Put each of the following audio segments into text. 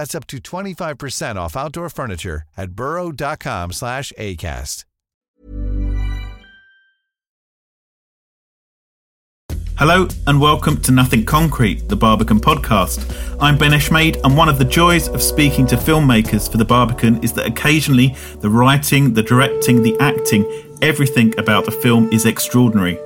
That's up to 25% off outdoor furniture at burrow.com slash ACAST. Hello and welcome to Nothing Concrete, the Barbican podcast. I'm Ben Eshmade, and one of the joys of speaking to filmmakers for the Barbican is that occasionally the writing, the directing, the acting, everything about the film is extraordinary.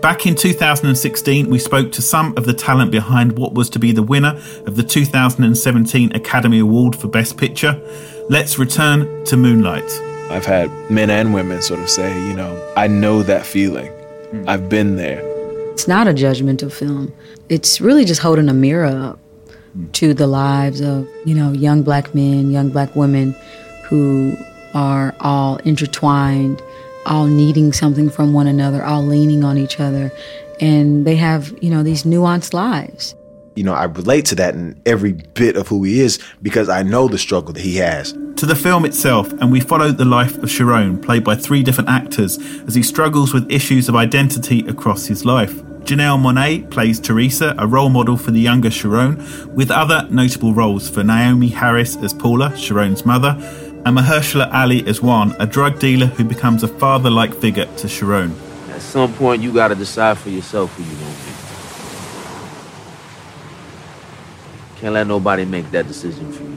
Back in 2016, we spoke to some of the talent behind what was to be the winner of the 2017 Academy Award for Best Picture. Let's return to Moonlight. I've had men and women sort of say, you know, I know that feeling. Hmm. I've been there. It's not a judgmental film. It's really just holding a mirror up to the lives of, you know, young black men, young black women who are all intertwined, all needing something from one another, all leaning on each other. And they have, you know, these nuanced lives. You know, I relate to that in every bit of who he is because I know the struggle that he has. To the film itself, and we follow the life of Chiron, played by three different actors, as he struggles with issues of identity across his life. Janelle Monáe plays Teresa, a role model for the younger Chiron, with other notable roles for Naomie Harris as Paula, Chiron's mother, and Mahershala Ali is Juan, a drug dealer who becomes a father-like figure to Chiron. At some point, you got to decide for yourself who you gonna be. Can't let nobody make that decision for you.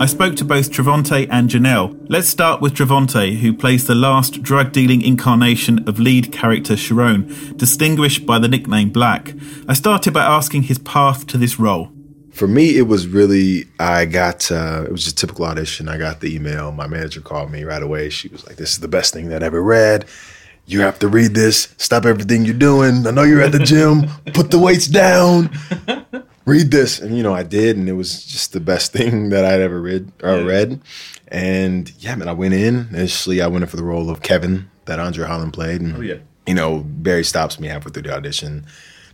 I spoke to both Trevante and Janelle. Let's start with Trevante, who plays the last drug dealing incarnation of lead character Chiron, distinguished by the nickname Black. I started by asking his path to this role. For me, it was really, I got, uh, it was a typical audition. I got the email. My manager called me right away. She was like, This is the best thing that I ever read. You have to read this. Stop everything you're doing. I know you're at the gym. Put the weights down. Read this. And, you know, I did. And it was just the best thing that I'd ever read. Or read. And yeah, man, I went in. Initially, I went in for the role of Kevin that Andre Holland played. And, Oh, yeah. you know, Barry stops me halfway through the audition.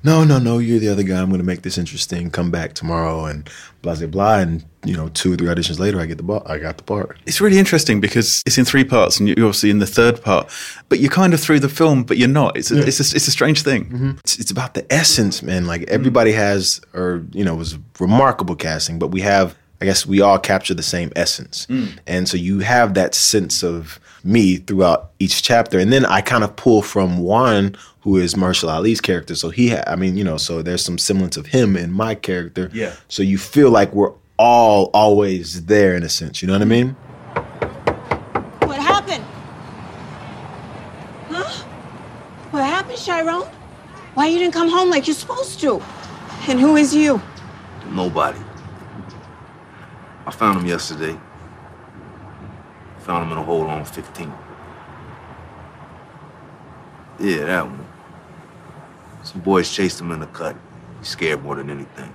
No, no, no, you're the other guy. I'm going to make this interesting. Come back tomorrow and blah, blah, blah. And, you know, two or three auditions later, I get the bar- I got the part. It's really interesting because it's in three parts, and you're obviously in the third part. But you're kind of through the film, but you're not. It's a, it's a, it's a strange thing. Mm-hmm. It's, it's about the essence, man. Like everybody has, or, you know, it was remarkable casting, but we have, I guess we all capture the same essence. Mm. And so you have that sense of me throughout each chapter. And then I kind of pull from one who is Mahershala Ali's character. So he, ha- I mean, you know, so there's some semblance of him in my character. Yeah. So you feel like we're all always there in a sense. You know what I mean? What happened? Huh? What happened, Chiron? Why you didn't come home like you're supposed to? And who is you? Nobody. I found him yesterday. Found him in a hole on 15. Yeah, that one. Some boys chased him in the cut. He scared more than anything.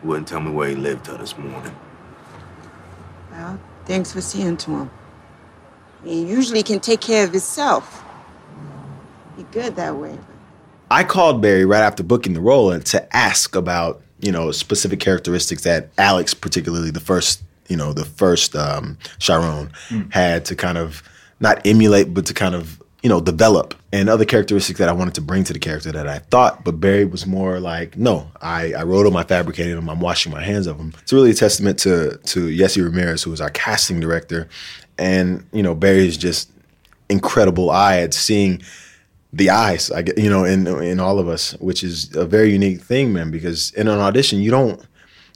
He wouldn't tell me where he lived till this morning. Well, thanks for seeing to him. He usually can take care of himself. He good that way. I called Barry right after booking the role and to ask about you know specific characteristics that Alex, particularly the first you know the first um, Chiron, had to kind of not emulate, but to kind of you know develop, and other characteristics that I wanted to bring to the character that I thought. But Barry was more like, no, I, I wrote them, I fabricated them, I'm washing my hands of them. It's really a testament to to Yesi Ramirez, who was our casting director, and you know Barry's just incredible eye at seeing the eyes, I get, you know, in in all of us, which is a very unique thing, man. Because in an audition, you don't,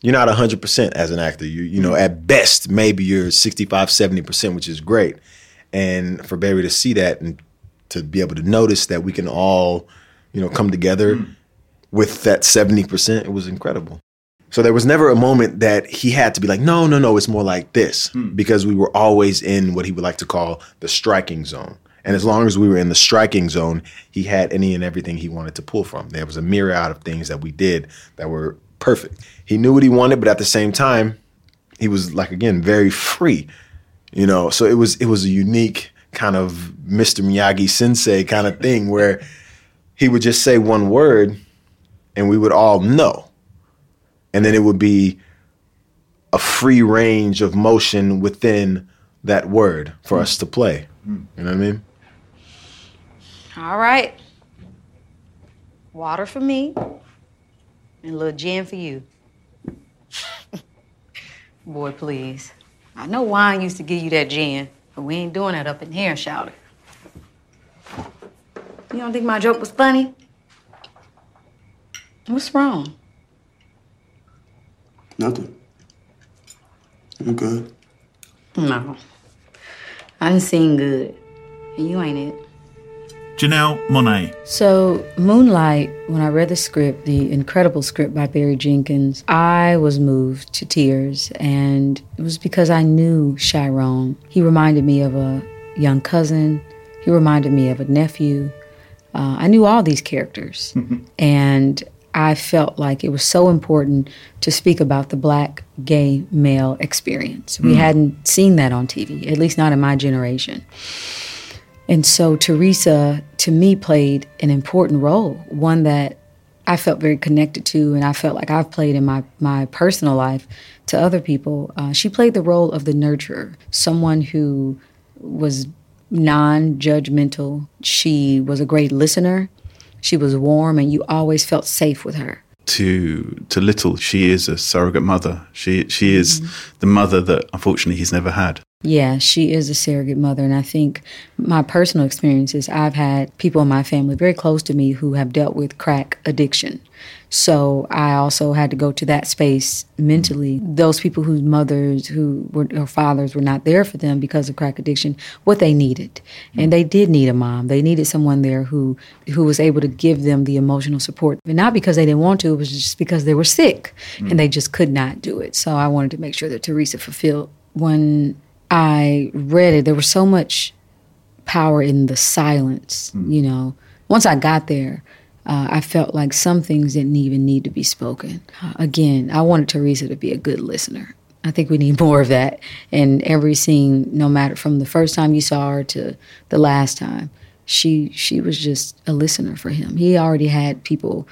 you're not hundred percent as an actor. You you know, at best, maybe you're 65, 70 percent, which is great. and for Barry to see that and to be able to notice that we can all, you know, come together mm. with that 70%, it was incredible. So there was never a moment that he had to be like, no, no, no, it's more like this, mm. because we were always in what he would like to call the striking zone. And as long as we were in the striking zone, he had any and everything he wanted to pull from. There was a myriad of things that we did that were perfect. He knew what he wanted, but at the same time, he was like again very free, you know. So it was it was a unique kind of Mr. Miyagi sensei kind of thing where he would just say one word, and we would all know, and then it would be a free range of motion within that word for us to play. You know what I mean? All right. Water for me and a little gin for you. Boy, please. I know wine used to give you that gin, but we ain't doing that up in here, shout You don't think my joke was funny? What's wrong? Nothing. I'm good. No. I didn't sing good. And you ain't it. Janelle Monáe. So, Moonlight, when I read the script, the incredible script by Barry Jenkins, I was moved to tears. And it was because I knew Chiron. He reminded me of a young cousin, he reminded me of a nephew. Uh, I knew all these characters. and I felt like it was so important to speak about the black gay male experience. We Mm. hadn't seen that on TV, at least not in my generation. And so Teresa, to me, played an important role, one that I felt very connected to, and I felt like I've played in my, my personal life to other people. Uh, she played the role of the nurturer, someone who was non judgmental. She was a great listener. She was warm, and you always felt safe with her. To to little, she is a surrogate mother. She she is the mother that unfortunately he's never had. Yeah, she is a surrogate mother. And I think my personal experiences, I've had people in my family very close to me who have dealt with crack addiction. So I also had to go to that space mentally. Those people whose mothers who were or fathers were not there for them because of crack addiction, what they needed. And they did need a mom. They needed someone there who who was able to give them the emotional support. And not because they didn't want to, it was just because they were sick and mm. they just could not do it. So I wanted to make sure that Teresa fulfilled when I read it, there was so much power in the silence. You know, once I got there, uh, I felt like some things didn't even need to be spoken. Uh, again, I wanted Teresa to be a good listener. I think we need more of that. And every scene, no matter from the first time you saw her to the last time, she she was just a listener for him. He already had people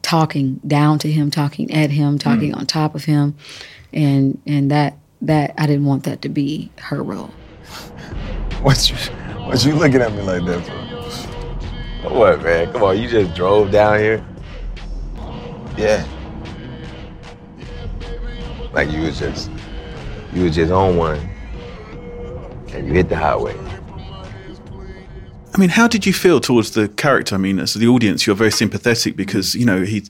talking down to him, talking at him, talking on top of him, and and that that I didn't want that to be her role. What you, what you looking at me like that for? What, man? Come on, you just drove down here? Yeah. Like you was just, you was just on one, and you hit the highway. I mean, how did you feel towards the character? I mean, as the audience, you're very sympathetic because you know he,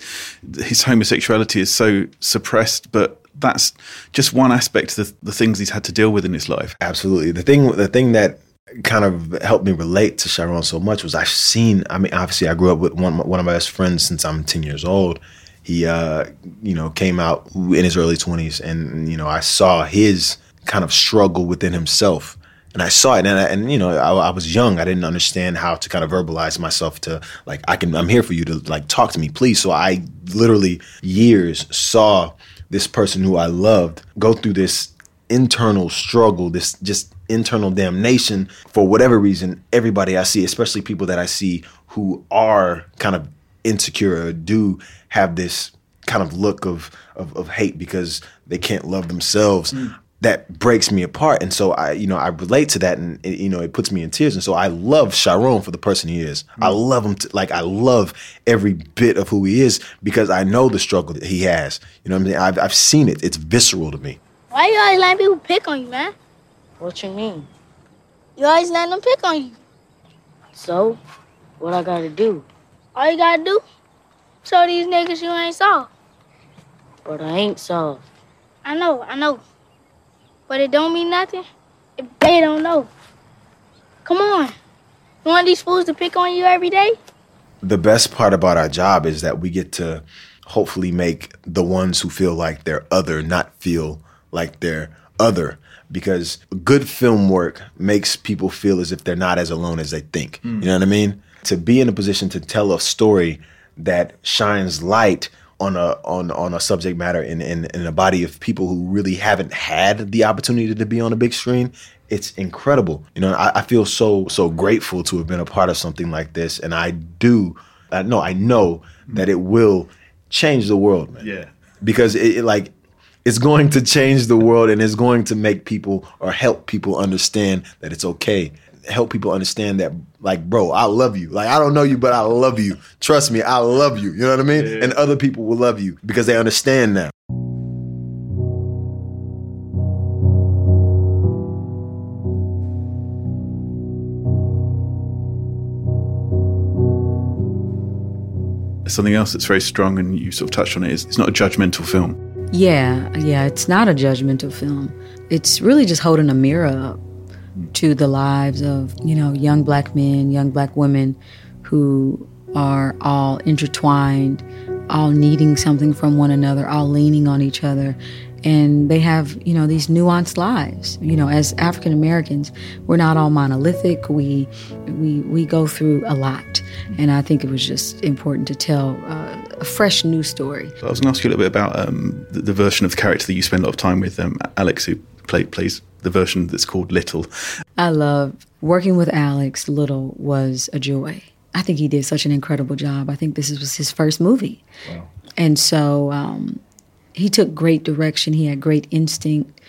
his homosexuality is so suppressed, but that's just one aspect of the, the things he's had to deal with in his life. Absolutely. The thing the thing that kind of helped me relate to Chiron so much was I've seen I mean obviously I grew up with one one of my best friends since I'm 10 years old. He uh you know came out in his early 20s and you know I saw his kind of struggle within himself and I saw it and, I, and you know I, I was young I didn't understand how to kind of verbalize myself to like I can I'm here for you to like talk to me please so I literally years saw this person who I loved go through this internal struggle, this just internal damnation for whatever reason. Everybody I see, especially people that I see who are kind of insecure do have this kind of look of of, of hate because they can't love themselves. Mm. That breaks me apart, and so I, you know, I relate to that, and it, you know, it puts me in tears. And so I love Chiron for the person he is. I mm. love him, to, like I love every bit of who he is because I know the struggle that he has. You know what I mean? I've I've seen it. It's visceral to me. Why you always letting people pick on you, man? What you mean? You always letting them pick on you. So, what I gotta do? All you gotta do, show these niggas you ain't soft. But I ain't soft. I know, I know. But it don't mean nothing if they don't know. Come on. You want these fools to pick on you every day? the best part about our job is that we get to hopefully make the ones who feel like they're other not feel like they're other because good film work makes people feel as if they're not as alone as they think. You hmm. know what I mean? To be in a position to tell a story that shines light on a on on a subject matter in, in in a body of people who really haven't had the opportunity to be on a big screen, it's incredible. You know, I, I feel so so grateful to have been a part of something like this, and I do, I know, I know that it will change the world, man. Yeah. because it, it like it's going to change the world and it's going to make people or help people understand that it's okay. Help people understand that, like, bro, I love you. Like, I don't know you, but I love you. Trust me, I love you. You know what I mean? And other people will love you because they understand now. Something else that's very strong, and you sort of touched on it, is it's not a judgmental film. Yeah, yeah, it's not a judgmental film. It's really just holding a mirror up to the lives of, you know, young black men, young black women who are all intertwined, all needing something from one another, all leaning on each other. And they have, you know, these nuanced lives. You know, as African Americans, we're not all monolithic. We we we go through a lot. And I think it was just important to tell uh, a fresh new story. I was going to ask you a little bit about um, the, the version of the character that you spend a lot of time with, um, Alex, who play, plays the version that's called Little. I love working with Alex Little was a joy. I think he did such an incredible job. I think this was his first movie. And so um, he took great direction. He had great instinct.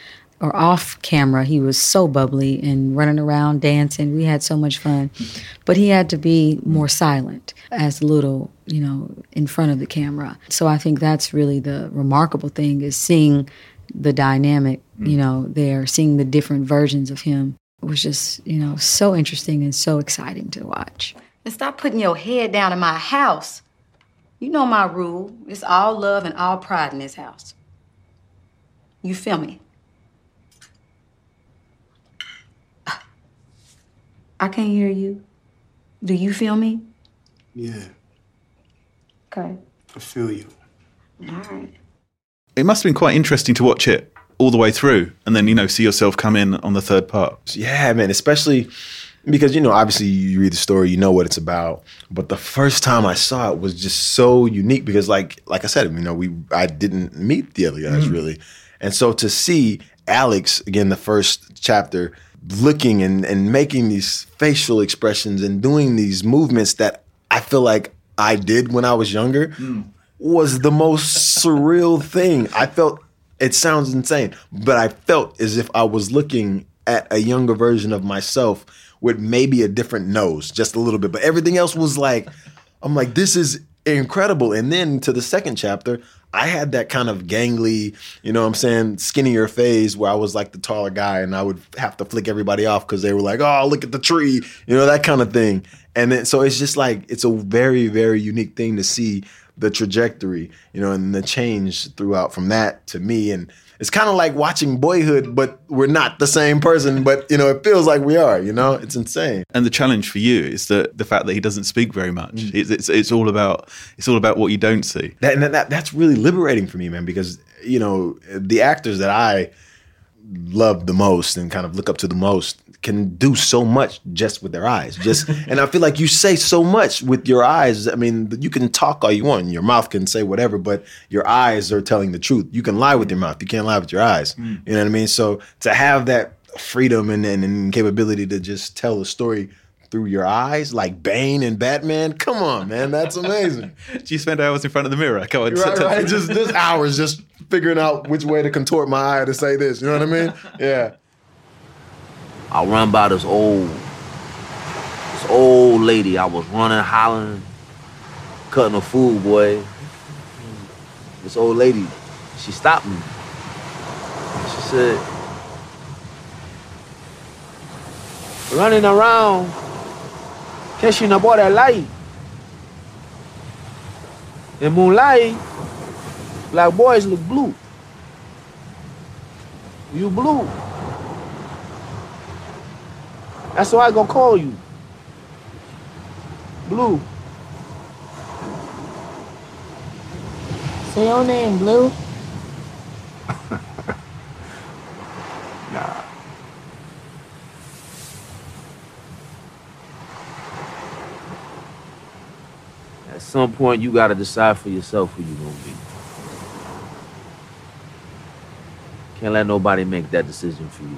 Or off camera, he was so bubbly and running around dancing. We had so much fun. But he had to be more silent as little, you know, in front of the camera. So I think that's really the remarkable thing is seeing the dynamic, mm. you know, there, seeing the different versions of him It was just, you know, so interesting and so exciting to watch. And stop putting your head down in my house. You know my rule. It's all love and all pride in this house. You feel me? I can't hear you. Do you feel me? Yeah, Okay. I feel you. All right. It must have been quite interesting to watch it all the way through and then, you know, see yourself come in on the third part. Yeah, man, especially because you know, obviously you read the story, you know what it's about. But the first time I saw it was just so unique because like like I said, you know, we I didn't meet the other guys mm. really. And so to see Alex again the first chapter looking and, and making these facial expressions and doing these movements that I feel like I did when I was younger mm. Was the most surreal thing. I felt it sounds insane, but I felt as if I was looking at a younger version of myself with maybe a different nose, just a little bit. But everything else was like, I'm like, this is incredible. And then to the second chapter, I had that kind of gangly, you know what I'm saying, skinnier phase where I was like the taller guy and I would have to flick everybody off because they were like, oh, look at the tree, you know, that kind of thing. And then so it's just like, it's a very, very unique thing to see the trajectory, you know, and the change throughout from that to me. And it's kind of like watching Boyhood, but we're not the same person, but you know, it feels like we are, you know, it's insane. And the challenge for you is that the fact that he doesn't speak very much. Mm. It's, it's it's all about it's all about what you don't see. That, and that that's really liberating for me, man, because you know the actors that I love the most and kind of look up to the most can do so much just with their eyes. Just and I feel like you say so much with your eyes. I mean, you can talk all you want, your mouth can say whatever, but your eyes are telling the truth. You can lie with your mouth, you can't lie with your eyes. Hmm. You know what I mean? So to have that freedom and, and, and capability to just tell a story through your eyes, like Bane and Batman, come on, man, that's amazing. Do you spend hours in front of the mirror? Come on, Right, right. Just this hours just figuring out which way to contort my eye to say this. You know what I mean? Yeah. I run by this old, this old lady. I was running, hollering, cutting a fool, boy. This old lady, she stopped me. She said, running around, catching a boy that light. In moonlight, black boys look blue. You blue. That's why I gonna call you. Blue. Say your name, Blue. Nah. At some point, you gotta decide for yourself who you gonna be. Can't let nobody make that decision for you.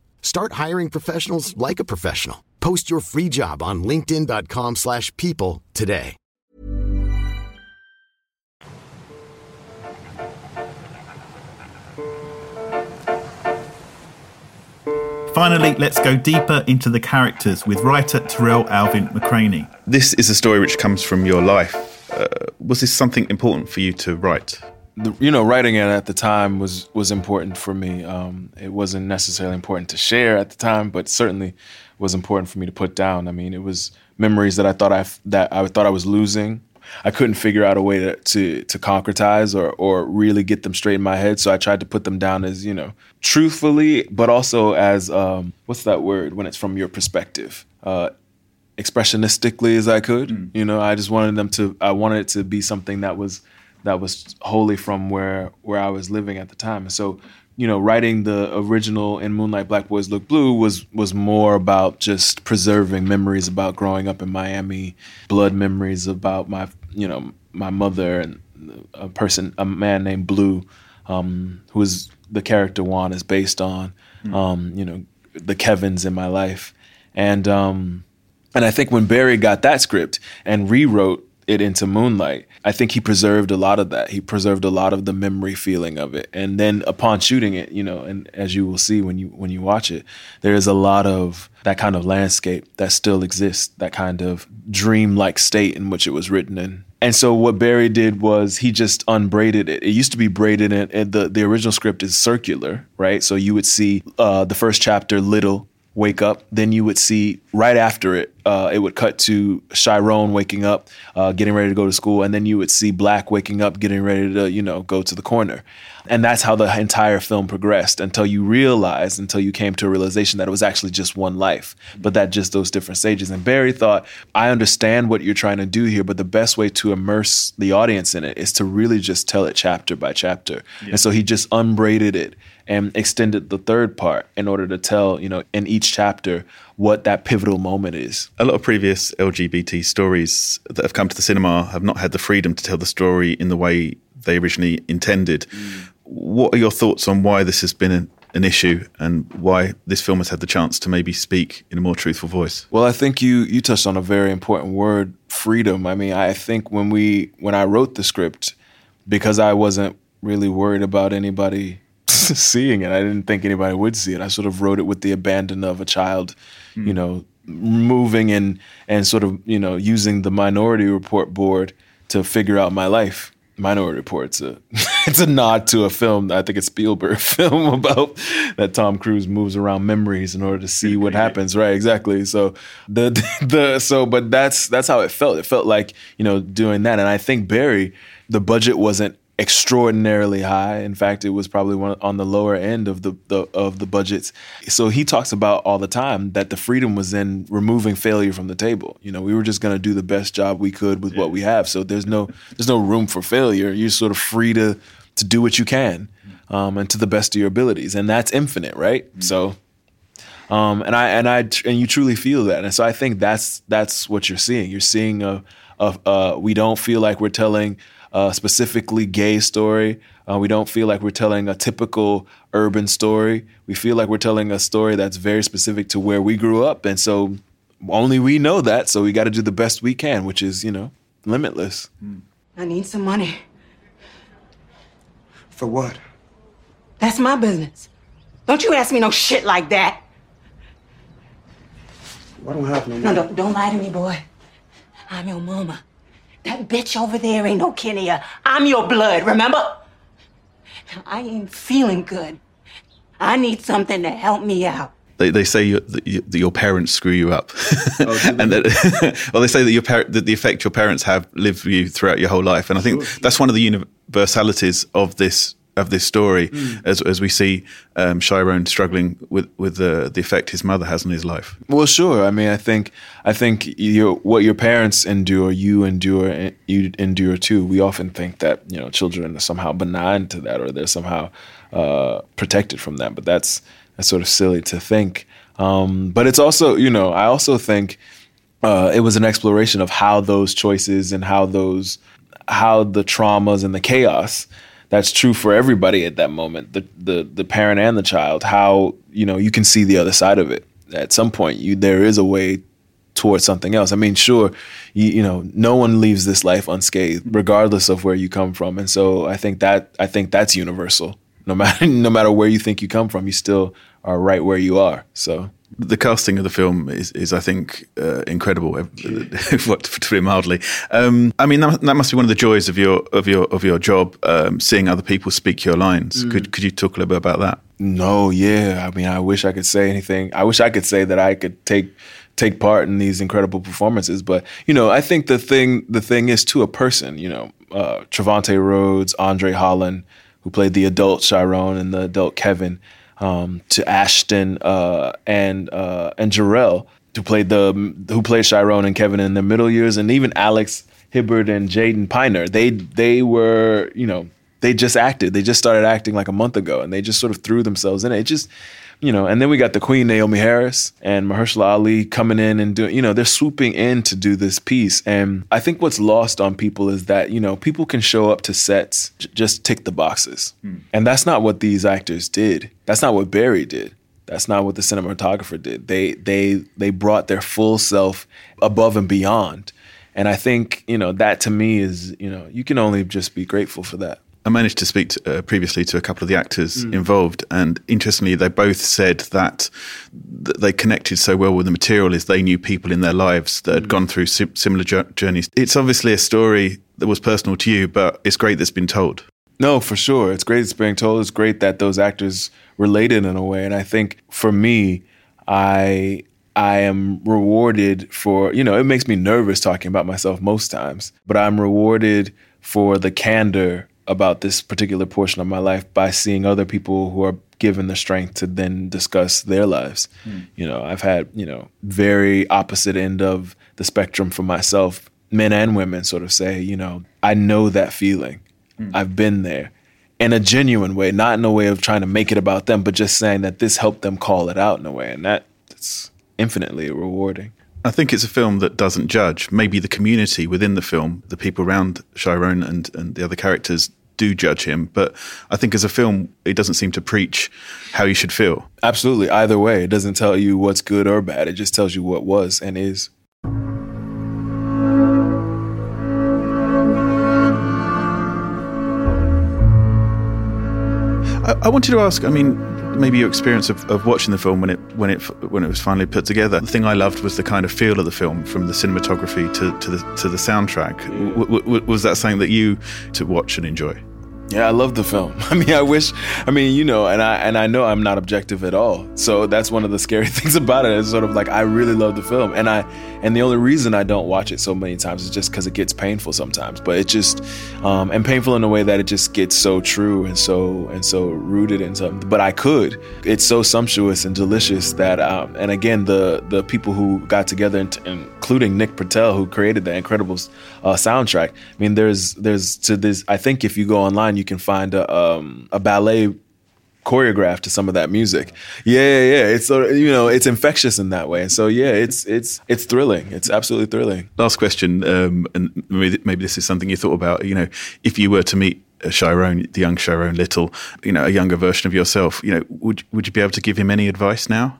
Start hiring professionals like a professional. Post your free job on linkedin.com/people slash people today. Finally, let's go deeper into the characters with writer Tarell Alvin McCraney. This is a story which comes from your life. Uh, was this something important for you to write? The, you know, writing it at the time was was important for me. Um, it wasn't necessarily important to share at the time, but certainly was important for me to put down. I mean, it was memories that I thought I that I thought I was losing. I couldn't figure out a way to to, to concretize or or really get them straight in my head. So I tried to put them down as you know, truthfully, but also as um, what's that word when it's from your perspective. Uh, expressionistically as I could, you know, I just wanted them to. I wanted it to be something that was that was wholly from where where I was living at the time. And so, you know, writing the original in Moonlight Black Boys Look Blue was was more about just preserving memories about growing up in Miami, blood memories about my you know my mother and a person a man named Blue, um, who is the character Juan is based on. Mm. Um, you know, the Kevins in my life, and um, and I think when Barry got that script and rewrote it into Moonlight, I think he preserved a lot of that. He preserved a lot of the memory feeling of it. And then upon shooting it, you know, and as you will see when you when you watch it, there is a lot of that kind of landscape that still exists, that kind of dream-like state in which it was written in. And so what Barry did was he just unbraided it. It used to be braided, and, and the the original script is circular, right? So you would see uh, the first chapter, little, wake up. Then you would see right after it, uh, it would cut to Chiron waking up, uh, getting ready to go to school, and then you would see Black waking up, getting ready to you know go to the corner, and that's how the entire film progressed until you realized, until you came to a realization that it was actually just one life, but that just those different stages. And Barry thought, I understand what you're trying to do here, but the best way to immerse the audience in it is to really just tell it chapter by chapter. Yeah. And so he just unbraided it and extended the third part in order to tell, you know, in each chapter what that pivotal moment is. A lot of previous LGBT stories that have come to the cinema have not had the freedom to tell the story in the way they originally intended. Mm. what are your thoughts on why this has been an, an issue and why this film has had the chance to maybe speak in a more truthful voice? Well, I think you you touched on a very important word, freedom. I mean, I think when we when I wrote the script, because I wasn't really worried about anybody seeing it, I didn't think anybody would see it. I sort of wrote it with the abandon of a child, Hmm. you know, moving and and sort of you know using the Minority Report board to figure out my life. Minority Report's It's a it's a nod to a film. I think it's Spielberg film about that Tom Cruise moves around memories in order to see what happens. Right, exactly. So the the so but that's that's how it felt. It felt like you know doing that, and I think Barry, the budget wasn't extraordinarily high. In fact, it was probably one on the lower end of the, the of the budgets. So he talks about all the time that the freedom was in removing failure from the table. You know, we were just going to do the best job we could with what we have. So there's no there's no room for failure. You're sort of free to to do what you can um, and to the best of your abilities, and that's infinite, right? So. Um, and I and I and you truly feel that, and so I think that's that's what you're seeing. You're seeing a, a, a we don't feel like we're telling a specifically gay story. Uh, we don't feel like we're telling a typical urban story. We feel like we're telling a story that's very specific to where we grew up, and so only we know that. So we got to do the best we can, which is you know limitless. I need some money. For what? That's my business. Don't you ask me no shit like that. I don't have no No, don't, don't lie to me, boy. I'm your mama. That bitch over there ain't no Kenya. Uh, I'm your blood, remember? I ain't feeling good. I need something to help me out. They, they say you, that, you, that your parents screw you up, oh, and that, well, they say that your par- that the effect your parents have lived with you throughout your whole life, and I think that's one of the universalities of this of this story, as as we see um, Chiron struggling with with the the effect his mother has on his life. Well, sure. I mean, I think I think you what your parents endure, you endure, you endure too. We often think that you know children are somehow benign to that, or they're somehow uh, protected from that. But that's that's sort of silly to think. Um, but it's also, you know, I also think uh, it was an exploration of how those choices and how those how the traumas and the chaos that's true for everybody at that moment the the the parent and the child how you know you can see the other side of it. At some point you there is a way towards something else. I mean sure you, you know no one leaves this life unscathed regardless of where you come from. And so i think that i think that's universal. No matter no matter where you think you come from you still are right where you are. So the casting of the film is, is I think, uh, incredible. what to put it mildly. Um, I mean, that, that must be one of the joys of your of your of your job, um, seeing other people speak your lines. Mm. Could could you talk a little bit about that? No, yeah. I mean, I wish I could say anything. I wish I could say that I could take take part in these incredible performances. But you know, I think the thing the thing is to a person. You know, uh, Trevante Rhodes, Andre Holland, who played the adult Chiron and the adult Kevin, um, to Ashton uh, and uh, and Jharrel, who played the who played Chiron and Kevin in their middle years, and even Alex Hibbert and Jaden Piner. They they were you know they just acted. They just started acting like a month ago, and they just sort of threw themselves in it. It just, you know, and then we got the Queen Naomie Harris and Mahershala Ali coming in and doing, you know, they're swooping in to do this piece. And I think what's lost on people is that, you know, people can show up to sets, j- just tick the boxes. Hmm. And that's not what these actors did. That's not what Barry did. That's not what the cinematographer did. They they they brought their full self above and beyond. And I think, you know, that to me is, you know, you can only just be grateful for that. I managed to speak to, uh, previously to a couple of the actors Mm. involved, and interestingly, they both said that th- they connected so well with the material is they knew people in their lives that had gone through sim- similar jour- journeys. It's obviously a story that was personal to you, but it's great that's been told. No, for sure. It's great it's being told. It's great that those actors related in a way. And I think for me, I I am rewarded for, you know, it makes me nervous talking about myself most times, but I'm rewarded for the candor about this particular portion of my life by seeing other people who are given the strength to then discuss their lives. Hmm. You know, I've had, you know, very opposite end of the spectrum for myself, men and women sort of say, you know, I know that feeling. Hmm. I've been there in a genuine way, not in a way of trying to make it about them, but just saying that this helped them call it out in a way. And that, that's infinitely rewarding. I think it's a film that doesn't judge. Maybe the community within the film, the people around Chiron and, and the other characters, do judge him. But I think as a film, it doesn't seem to preach how you should feel. Absolutely. Either way, it doesn't tell you what's good or bad. It just tells you what was and is. I, I wanted to ask. I mean, maybe your experience of, of watching the film when it when it when it was finally put together. The thing I loved was the kind of feel of the film, from the cinematography to, to the to the soundtrack. W- w- was that something that you to watch and enjoy? Yeah, I love the film. I mean, I wish. I mean, you know, and I and I know I'm not objective at all. So that's one of the scary things about it. It's sort of like I really love the film, and I and the only reason I don't watch it so many times is just because it gets painful sometimes. But it just um, and painful in a way that it just gets so true and so and so rooted in something. But I could. It's so sumptuous and delicious that um, and again the the people who got together, including Nick Britell, who created the Incredibles uh, soundtrack. I mean, there's there's to this. I think if you go online you can find a, um, a ballet choreographed to some of that music. Yeah, yeah, yeah. It's sort of, you know, it's infectious in that way. And so yeah, it's it's it's thrilling. It's absolutely thrilling. Last question, um, and maybe, maybe this is something you thought about. You know, if you were to meet a Chiron, the young Chiron Little, you know, a younger version of yourself, you know, would would you be able to give him any advice now?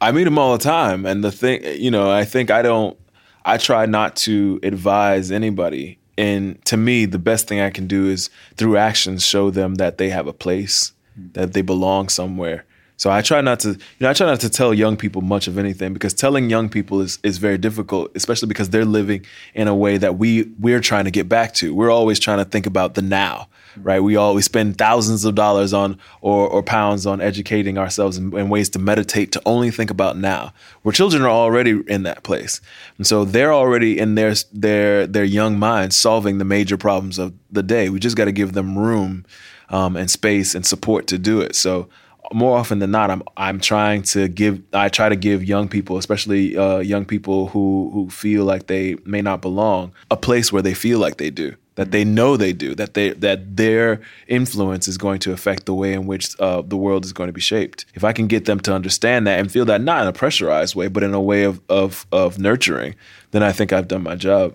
I meet him all the time, and the thing, you know, I think I don't. I try not to advise anybody and to me, the best thing I can do is through actions show them that they have a place, that they belong somewhere. So I try not to, you know, I try not to tell young people much of anything because telling young people is, is very difficult, especially because they're living in a way that we we're trying to get back to. We're always trying to think about the now, right? We always spend thousands of dollars on or, or pounds on educating ourselves in, in ways to meditate to only think about now. Where children are already in that place, and so they're already in their their their young minds solving the major problems of the day. We just got to give them room um, and space and support to do it. So more often than not, I'm I'm trying to give I try to give young people, especially uh, young people who who feel like they may not belong, a place where they feel like they do, that they know they do, that they that their influence is going to affect the way in which uh, the world is going to be shaped. If I can get them to understand that and feel that not in a pressurized way, but in a way of of of nurturing, then I think I've done my job.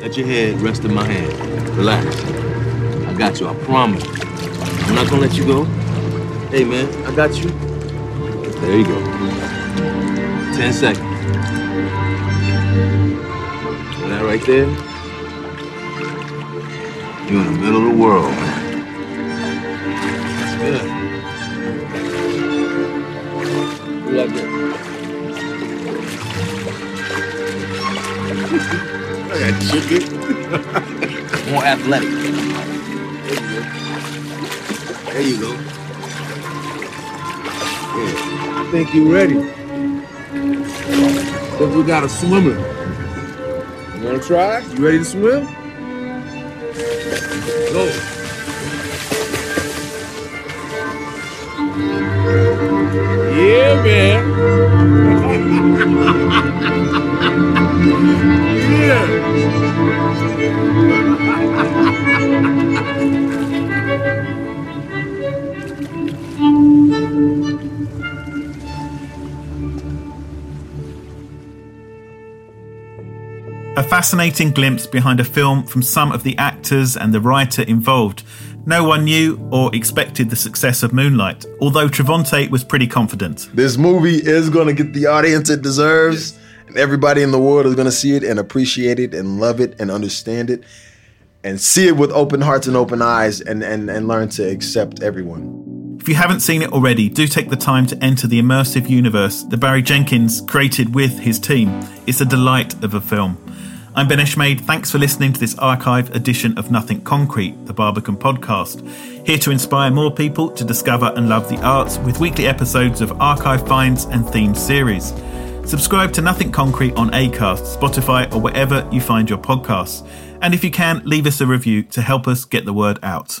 Let your head rest in my hand. Relax. I got you. I promise. I'm not gonna let you go. Hey, man, I got you. There you go. Ten seconds. That right there, you're in the middle of the world, man. That's good. You like that? I got chicken. More athletic. There you go. Yeah. I think you're ready. But we got a swimmer. You wanna try? You ready to swim? Go. Yeah, fascinating glimpse behind a film from some of the actors and the writer involved. No one knew or expected the success of Moonlight, although Trevante was pretty confident. This movie is going to get the audience it deserves, and everybody in the world is going to see it and appreciate it and love it and understand it and see it with open hearts and open eyes and, and, and learn to accept everyone. If you haven't seen it already, do take the time to enter the immersive universe that Barry Jenkins created with his team. It's a delight of a film. I'm Ben Eshmade. Thanks for listening to this archive edition of Nothing Concrete, the Barbican podcast. Here to inspire more people to discover and love the arts with weekly episodes of archive finds and themed series. Subscribe to Nothing Concrete on Acast, Spotify, or wherever you find your podcasts. And if you can, leave us a review to help us get the word out.